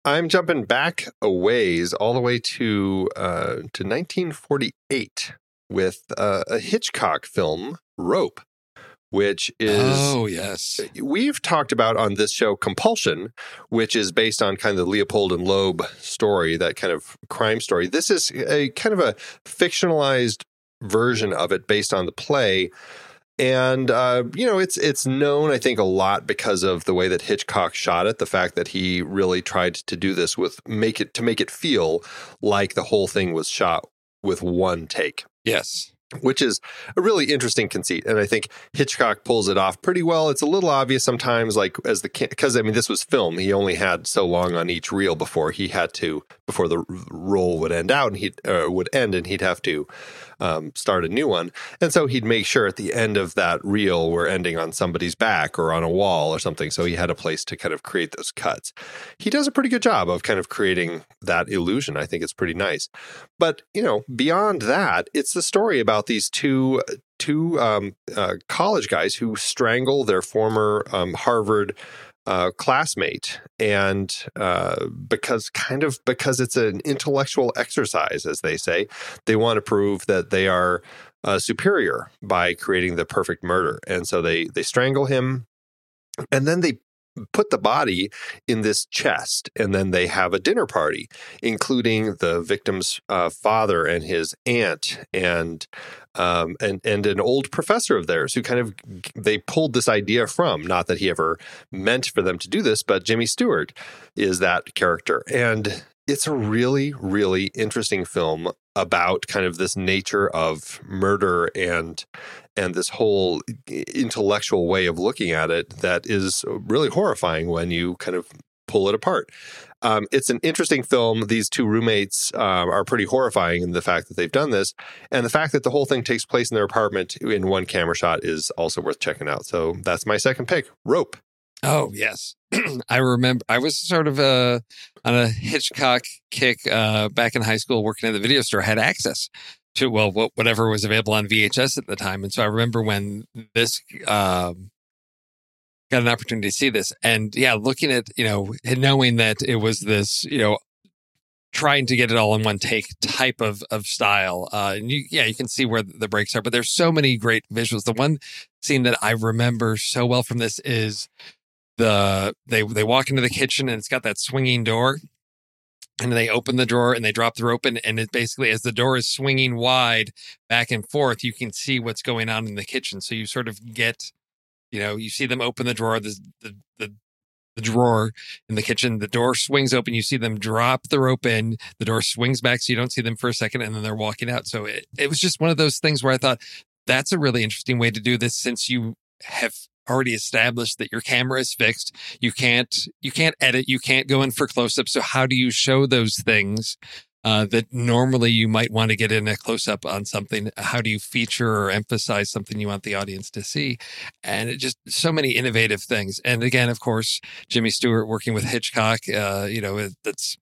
I'm jumping back a ways, all the way to uh, to 1948 with uh, a Hitchcock film, Rope, which is oh yes, we've talked about on this show Compulsion, which is based on kind of the Leopold and Loeb story, that kind of crime story. This is a kind of a fictionalized version of it based on the play and uh, you know it's it's known i think a lot because of the way that hitchcock shot it the fact that he really tried to do this with make it to make it feel like the whole thing was shot with one take. Yes. Which is a really interesting conceit and i think hitchcock pulls it off pretty well. It's a little obvious sometimes like as the because i mean this was film he only had so long on each reel before he had to before the roll would end out and he uh, would end and he'd have to um, start a new one. And so he'd make sure at the end of that reel we're ending on somebody's back or on a wall or something. So he had a place to kind of create those cuts. He does a pretty good job of kind of creating that illusion. I think it's pretty nice. But, you know, beyond that, it's the story about these two two um, uh, college guys who strangle their former um, Harvard uh, classmate, and uh, because kind of because it's an intellectual exercise, as they say, they want to prove that they are uh, superior by creating the perfect murder, and so they they strangle him, and then they put the body in this chest and then they have a dinner party including the victim's uh, father and his aunt and um, and and an old professor of theirs who kind of they pulled this idea from. Not that he ever meant for them to do this but Jimmy Stewart is that character. And it's a really really interesting film about kind of this nature of murder and and this whole intellectual way of looking at it that is really horrifying when you kind of pull it apart. Um, it's an interesting film. These two roommates uh, are pretty horrifying in the fact that they've done this, and the fact that the whole thing takes place in their apartment in one camera shot is also worth checking out. So that's my second pick, Rope. Oh yes, [CLEARS THROAT] I remember. I was sort of a on a Hitchcock kick uh, back in high school, working at the video store. I had access to well, whatever was available on VHS at the time, and so I remember when this um, got an opportunity to see this, and yeah, looking at you know knowing that it was this you know trying to get it all in one take type of of style. Uh, and you, yeah, you can see where the breaks are, but there's so many great visuals. The one scene that I remember so well from this is the they they walk into the kitchen and it's got that swinging door. And they open the drawer and they drop the rope and, and it basically as the door is swinging wide back and forth you can see what's going on in the kitchen. So you sort of get you know you see them open the drawer the the, the, the drawer in the kitchen. The door swings open you see them drop the rope in the door swings back so you don't see them for a second and then they're walking out. So it, it was just one of those things where i thought that's a really interesting way to do this since you have already established that your camera is fixed. You can't you can't edit. You can't go in for close up. So how do you show those things uh, that normally you might want to get in a close up on something? How do you feature or emphasize something you want the audience to see? And it just so many innovative things. And again, of course, Jimmy Stewart working with Hitchcock. Uh, you know, that's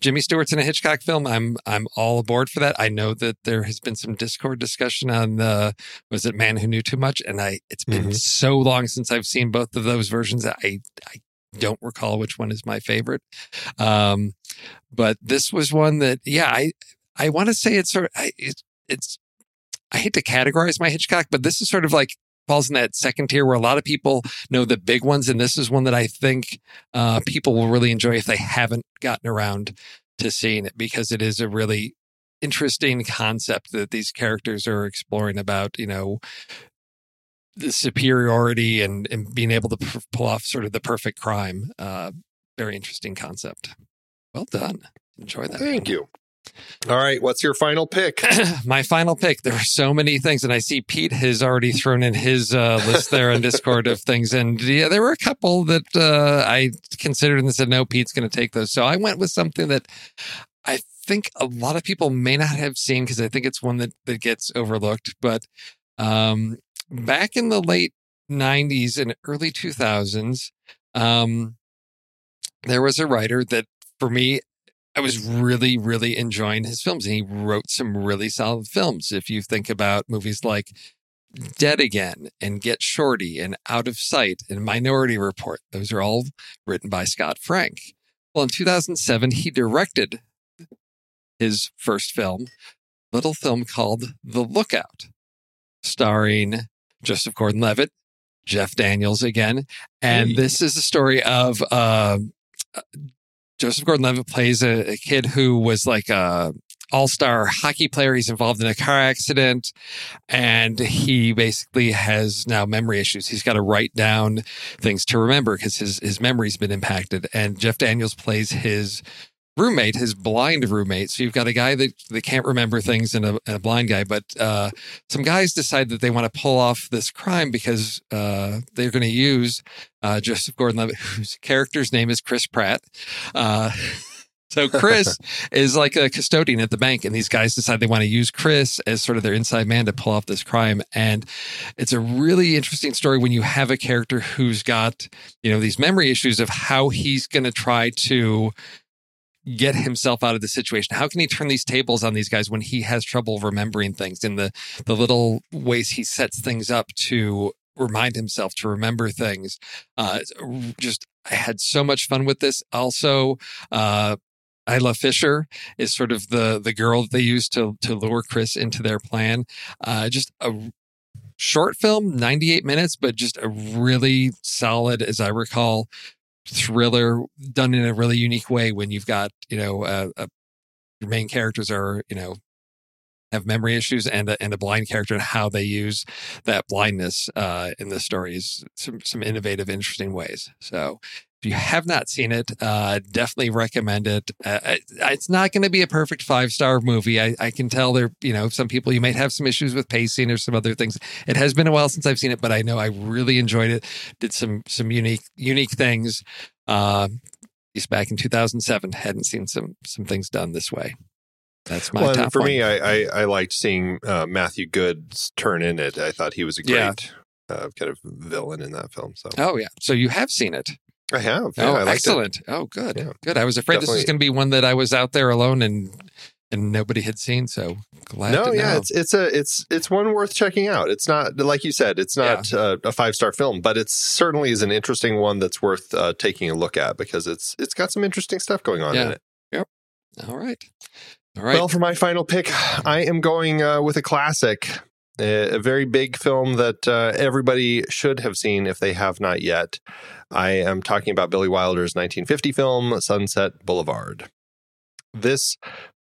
Jimmy Stewart's in a Hitchcock film, I'm I'm all aboard for that. I know that there has been some Discord discussion on the was it Man Who Knew Too Much, and I it's been mm-hmm. so long since I've seen both of those versions. I I don't recall which one is my favorite. Um, but this was one that yeah I I want to say it's sort of I, it, it's I hate to categorize my Hitchcock, but this is sort of like falls in that second tier where a lot of people know the big ones. And this is one that I think uh, people will really enjoy if they haven't gotten around to seeing it because it is a really interesting concept that these characters are exploring about, you know, the superiority and, and being able to pull off sort of the perfect crime. Uh, very interesting concept. Well done. Enjoy that. Thank you. All right, what's your final pick? [CLEARS THROAT] My final pick. There are so many things, and I see Pete has already thrown in his uh, list there on Discord of things, and yeah, there were a couple that uh, I considered and said, "No, Pete's going to take those." So I went with something that I think a lot of people may not have seen because I think it's one that that gets overlooked. But um, back in the late '90s and early 2000s, um, there was a writer that for me I was really, really enjoying his films, and he wrote some really solid films. If you think about movies like Dead Again and Get Shorty and Out of Sight and Minority Report, those are all written by Scott Frank. Well, in 2007, he directed his first film, little film called The Lookout, starring Joseph Gordon-Levitt, Jeff Daniels again, and Hey. this is the story of uh, Joseph Gordon-Levitt plays a, a kid who was like a all-star hockey player. He's involved in a car accident, and he basically has now memory issues. He's got to write down things to remember because his his memory's been impacted. And Jeff Daniels plays his roommate, his blind roommate. So you've got a guy that, that can't remember things and a, and a blind guy. But uh, some guys decide that they want to pull off this crime because uh, they're going to use uh, Joseph Gordon-Levitt, [LAUGHS] whose character's name is Chris Pratt. Uh, [LAUGHS] so Chris [LAUGHS] is like a custodian at the bank, and these guys decide they want to use Chris as sort of their inside man to pull off this crime. And it's a really interesting story when you have a character who's got you know these memory issues of how he's going to try to get himself out of the situation? How can he turn these tables on these guys when he has trouble remembering things in the the little ways he sets things up to remind himself to remember things? Uh just i had so much fun with this. Also uh Isla Fisher is sort of the the girl they use to to lure Chris into their plan. Uh, just a short film, 98 minutes, but just a really solid, as I recall, thriller done in a really unique way when you've got, you know, uh, uh, your main characters are, you know, have memory issues and a, and a blind character and how they use that blindness uh, in the stories some some innovative interesting ways. So if you have not seen it uh, definitely recommend it uh, it's not going to be a perfect five star movie I, I can tell there you know some people you might have some issues with pacing or some other things it has been a while since i've seen it but i know i really enjoyed it did some some unique unique things uh, back in 2007 hadn't seen some some things done this way that's my well, for one. me, I, I, I liked seeing uh, Matthew Goode's turn in it. I thought he was a Yeah. great uh, kind of villain in that film. So Oh yeah, so you have seen it. I have. Yeah, oh, I liked it. excellent. Oh, good, Yeah. good. I was afraid this was going to be one that I was out there alone and and nobody had seen. So glad. No, to yeah, know. it's it's a it's it's one worth checking out. It's not like you said, it's not uh, a five star film, but it certainly is an interesting one that's worth uh, taking a look at because it's it's got some interesting stuff going on in it. Yep. all right, all right. Well, for my final pick, I am going uh, with a classic, a, very big film that uh, everybody should have seen if they have not yet. I am talking about Billy Wilder's 1950 film, Sunset Boulevard. This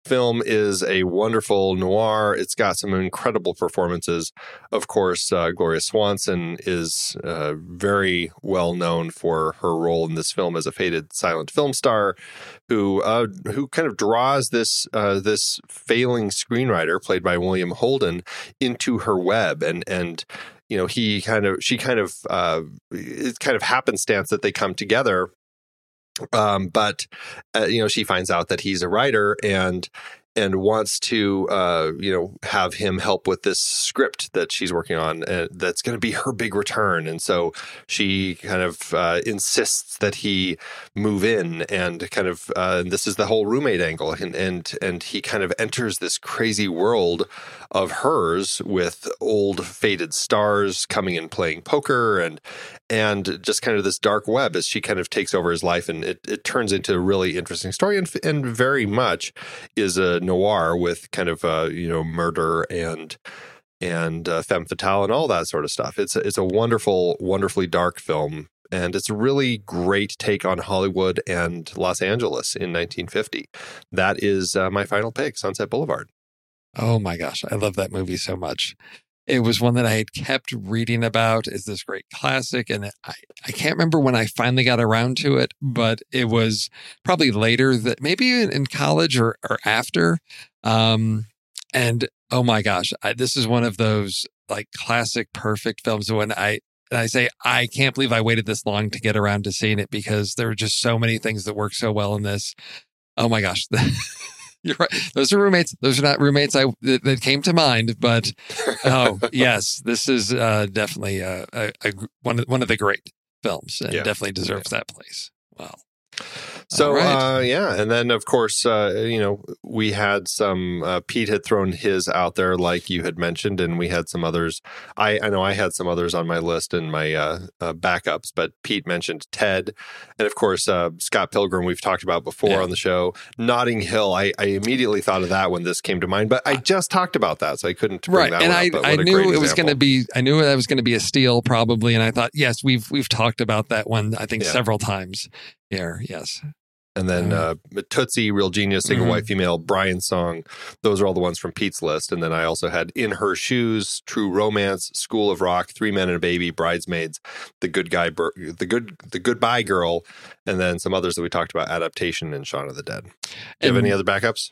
film is a wonderful noir. It's got some incredible performances. Of course, uh, Gloria Swanson is uh, very well known for her role in this film as a faded silent film star, who uh, who kind of draws this uh, this failing screenwriter played by William Holden into her web, and and you know he kind of she kind of uh, it's kind of happenstance that they come together um, but uh, you know she finds out that he's a writer and and wants to uh, you know have him help with this script that she's working on uh, that's going to be her big return. And so she kind of uh, insists that he move in and kind of uh, this is the whole roommate angle. And and and he kind of enters this crazy world of hers with old faded stars coming and playing poker and and just kind of this dark web as she kind of takes over his life. And it, it turns into a really interesting story and, and very much is a noir with kind of uh, you know murder and and uh, femme fatale and all that sort of stuff. It's a, it's a wonderful wonderfully dark film and it's a really great take on Hollywood and Los Angeles in 1950 that is uh, my final pick Sunset Boulevard. Oh my gosh, I love that movie so much. It was one that I had kept reading about as this great classic, and I, I can't remember when I finally got around to it, but it was probably later that maybe in, college or, or after. Um, and oh my gosh, I, this is one of those like classic perfect films when I and I say I can't believe I waited this long to get around to seeing it because there were just so many things that work so well in this. Oh my gosh. [LAUGHS] [LAUGHS] You're right. Those are roommates. Those are not roommates I that, that came to mind, but oh [LAUGHS] yes, this is uh, definitely a, a, a, one of one of the great films, and Yeah. definitely deserves that place. Well, So right. uh, yeah, and then of course uh, you know we had some. Uh, Pete had thrown his out there, like you had mentioned, and we had some others. I, I know I had some others on my list and my uh, uh, backups, but Pete mentioned Ted, and of course uh, Scott Pilgrim. We've talked about before Yeah. on the show. Notting Hill. I, I immediately thought of that when this came to mind, but I just talked about that, so I couldn't bring right that and one i up, i knew it was going to be i knew that was going to be a steal probably and i thought yes we've we've talked about that one i think Yeah. several times here yes And then uh, Tootsie, Real Genius, Single Mhm. White Female, Brian's Song. Those are all the ones from Pete's list. And then I also had In Her Shoes, True Romance, School of Rock, Three Men and a Baby, Bridesmaids, The Good Guy, Bur- The Good, The Goodbye Girl, and then some others that we talked about, Adaptation and Shaun of the Dead. Do you have any other backups?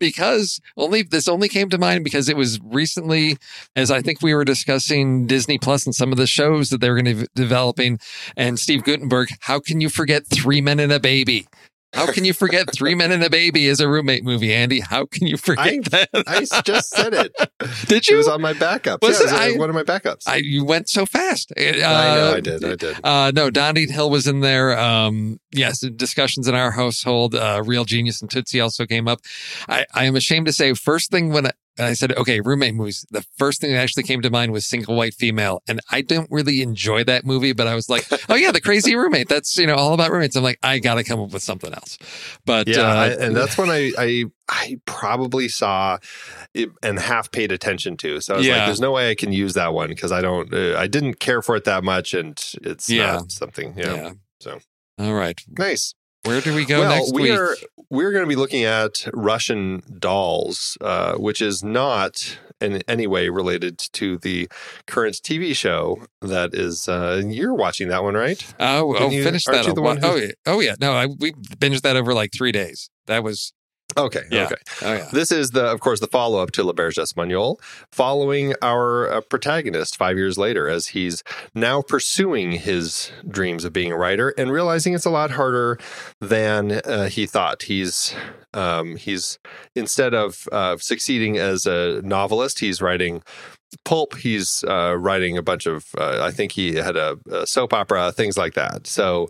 Because only this only came to mind because it was recently as i think we were discussing disney plus and some of the shows that they were going to be developing and steve guttenberg how can you forget three men and a baby how can you forget three men and a baby is a roommate movie andy how can you forget I- that I just said it. [LAUGHS] did you? It was on my backups. Was yeah, it? was, uh, I- one of my backups. I, you went so fast. Uh, I know, I did. I did. Uh, no, Notting Hill was in there. Um, yes, discussions in our household. Uh, Real Genius and Tootsie also came up. I, I am ashamed to say, first thing when I, I said, okay, roommate movies, the first thing that actually came to mind was Single White Female. And I don't really enjoy that movie, but I was like, oh, yeah, the crazy roommate. That's, you know, all about roommates. I'm like, I got to come up with something else. But Yeah, uh, I, and that's when I, I I probably saw it and half paid attention to. So I was like, "There's no way I can use that one because I don't. Uh, I didn't care for it that much, and it's Yeah. not something. Yeah, yeah. So. All right. nice. Where do we go well, next we week? are we're going to be looking at Russian dolls, uh, which is not in any way related to the current TV show that is. Uh, you're watching that one, right? Oh, oh, you- finish that. you the one oh, who- yeah. Oh, yeah. No, I, we binged that over like three days. That was, Okay. Yeah. Okay. oh, yeah. This is the, of course, the follow-up to L'Auberge Espagnole, following our uh, protagonist five years later, as he's now pursuing his dreams of being a writer and realizing it's a lot harder than uh, he thought. He's um, he's instead of uh, succeeding as a novelist, he's writing pulp. He's uh, writing a bunch of. Uh, I think he had a, a soap opera, things like that. So.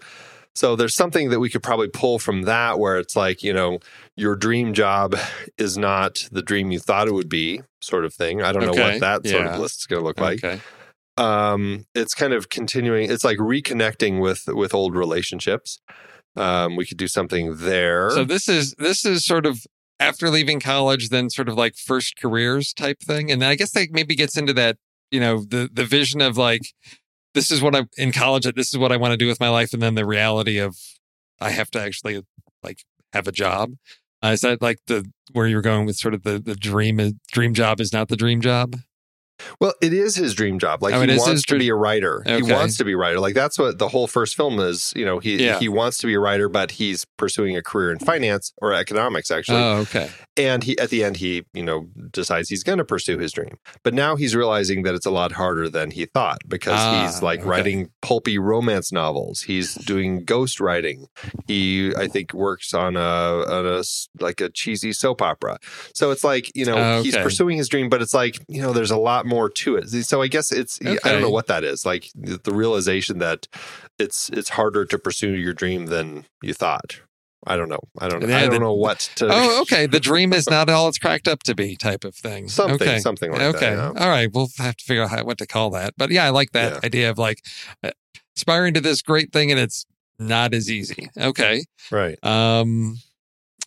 So there's something that we could probably pull from that where it's like, you know, your dream job is not the dream you thought it would be, sort of thing. I don't know what that sort yeah. of list is going to look like. okay. Um, it's kind of continuing. It's like reconnecting with with old relationships. Um, we could do something there. So this is this is sort of after leaving college, then sort of like first careers type thing, and I guess that maybe gets into that you know the the vision of like this is what I'm in college. This is what I want to do with my life, and then the reality of I have to actually like have a job. Uh, is that like the where you're going with sort of the the dream dream job is not the dream job? Well, it is his dream job. Like Oh, he wants to be a writer. He wants to be a writer. Like that's what the whole first film is. You know, he Yeah. he wants to be a writer, but he's pursuing a career in finance or economics, actually. Oh, okay. and he at the end he you know decides he's going to pursue his dream. But now he's realizing that it's a lot harder than he thought because Ah, he's like okay. writing pulpy romance novels. He's doing ghost writing. He I think works on a on a like a cheesy soap opera. So it's like you know Oh, he's pursuing his dream, but it's like you know there's a lot more to it. So I guess it's I don't know what that is. Like the, realization that it's it's harder to pursue your dream than you thought. I don't know. I don't know. I don't know what to. Oh, [LAUGHS] okay. The dream is not all it's cracked up to be, type of thing. Something, Okay. something like okay. that. yeah. All right. We'll have to figure out how, what to call that. But yeah, I like that Yeah. idea of like uh, aspiring to this great thing and it's not as easy. Okay. Right. Um,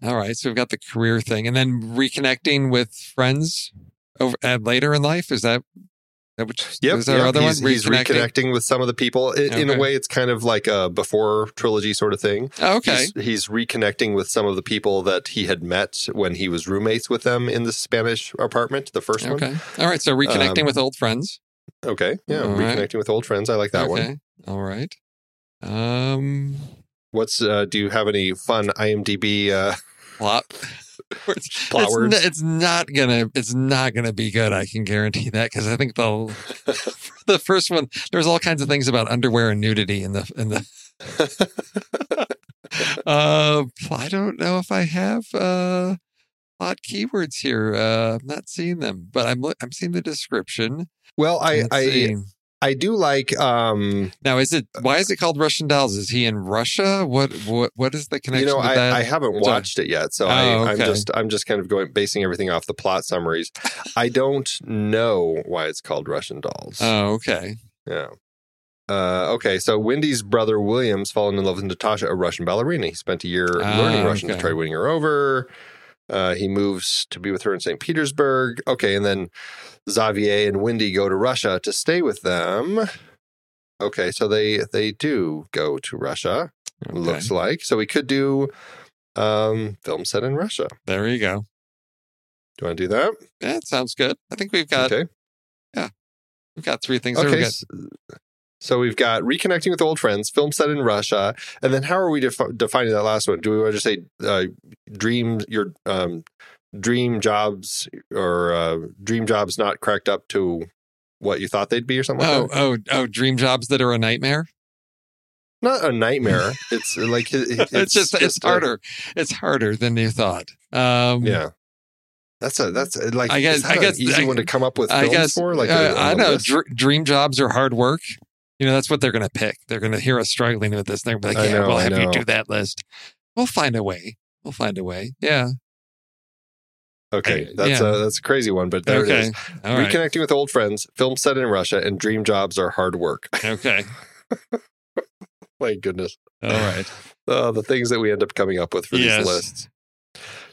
all right. So we've got the career thing and then reconnecting with friends over uh, later in life. Is that, that which Yep. is there yep. other he's, one? he's reconnecting with some of the people. I In a way, it's kind of like a before trilogy sort of thing. Oh, okay. He's, he's reconnecting with some of the people that he had met when he was roommates with them in the Spanish apartment, the first one. Okay. All right. So reconnecting Um, with old friends. Okay. Yeah. All right. reconnecting with old friends. I like that one. okay. one. All right. Um, What's, uh, do you have any fun IMDb? Uh, plot. [LAUGHS] it's, Plot it's, n- it's not gonna. It's not gonna be good. I can guarantee that because I think the [LAUGHS] the first one there's all kinds of things about underwear and nudity in the in the. uh, [LAUGHS] I don't know if I have uh plot keywords here. Uh, I'm not seeing them, but I'm I'm seeing the description. well, I, Let's I, see. I do like. um Now, is it why is it called Russian Dolls? Is he in Russia? What what what is the connection? You know, I, that? I haven't watched it yet, so Oh, I, I'm just I'm just kind of going basing everything off the plot summaries. I don't know why it's called Russian Dolls. Oh, okay. Yeah. Uh, okay, so Wendy's brother William's fallen in love with Natasha, a Russian ballerina. He spent a year Ah, learning Russian to try winning her over. Uh, he moves to be with her in St. Petersburg. Okay, and then Xavier and Wendy go to Russia to stay with them. Okay, so they they do go to Russia. okay. Looks like so we could do um, film set in Russia. There you go. Do you want to do that? Yeah, it sounds good. I think we've got okay. Yeah, we've got three things. Okay. got- So we've got reconnecting with old friends, film set in Russia, and then how are we defi- defining that last one? Do we want to just say uh, dream your um, dream jobs or uh, dream jobs not cracked up to what you thought they'd be or something? oh like that? oh oh, dream jobs that are a nightmare. not a nightmare. [LAUGHS] it's like it- it's, It's, just, it's a- harder. It's harder than you thought. Um, yeah. That's a that's a, like I guess- I guess- easy I- one to come up with I guess. for like uh, a- I know. Dr- dream jobs are hard work. You know, that's what they're going to pick. They're going to hear us struggling with this. They're going to be like, I "Yeah, know, we'll I have you do that list. We'll find a way. We'll find a way. Yeah. okay, I- that's yeah. a that's a crazy one, but there okay. it is. All right. Reconnecting with old friends, film set in Russia, and dream jobs are hard work. [LAUGHS] Okay. My goodness. All right. uh, the things that we end up coming up with for Yes. these lists.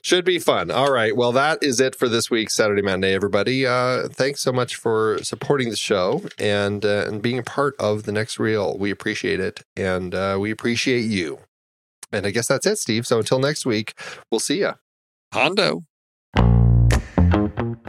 Should be fun. All right. Well, that is it for this week's Saturday Matinee, everybody. Uh, thanks so much for supporting the show and uh, and being a part of the next reel. We appreciate it, and uh, we appreciate you. And I guess that's it, Steve. So until next week, we'll see ya. Hondo.